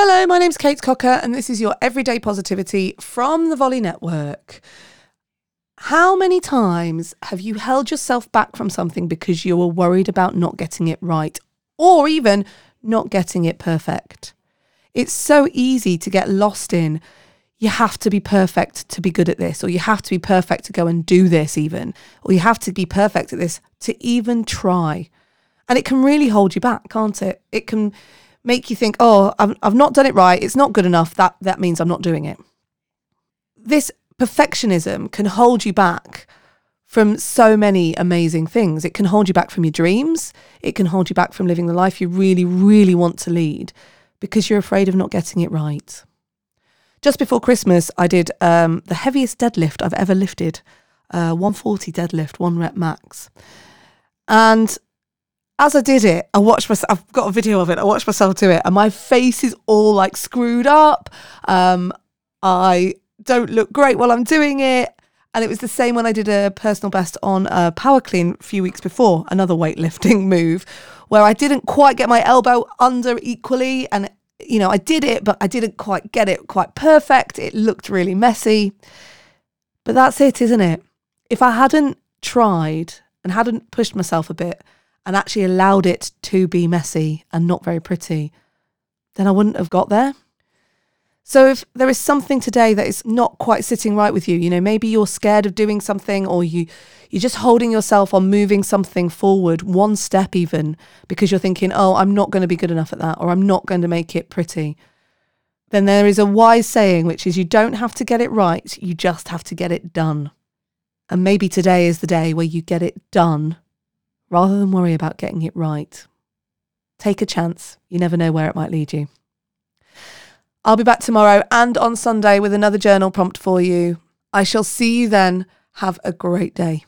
Hello, my name's Kate Cocker, and this is your Everyday Positivity from the Volley Network. How many times have you held yourself back from something because you were worried about not getting it right or even not getting it perfect? It's so easy to get lost in you have to be perfect to be good at this, or you have to be perfect to go and do this, even, or you have to be perfect at this to even try. And it can really hold you back, can't it? It can make you think, oh, I've, I've not done it right. It's not good enough. That, that means I'm not doing it. This perfectionism can hold you back from so many amazing things. It can hold you back from your dreams. It can hold you back from living the life you really, really want to lead because you're afraid of not getting it right. Just before Christmas, I did um, the heaviest deadlift I've ever lifted, uh, 140 deadlift, one rep max. And as I did it, I watched myself. I've got a video of it. I watched myself do it, and my face is all like screwed up. Um, I don't look great while I'm doing it. And it was the same when I did a personal best on a power clean a few weeks before, another weightlifting move, where I didn't quite get my elbow under equally. And, you know, I did it, but I didn't quite get it quite perfect. It looked really messy. But that's it, isn't it? If I hadn't tried and hadn't pushed myself a bit, and actually allowed it to be messy and not very pretty, then I wouldn't have got there. So if there is something today that is not quite sitting right with you, you know, maybe you're scared of doing something or you you're just holding yourself on moving something forward one step even because you're thinking, "Oh, I'm not going to be good enough at that or I'm not going to make it pretty." Then there is a wise saying which is you don't have to get it right, you just have to get it done. And maybe today is the day where you get it done rather than worry about getting it right. Take a chance. You never know where it might lead you. I'll be back tomorrow and on Sunday with another journal prompt for you. I shall see you then. Have a great day.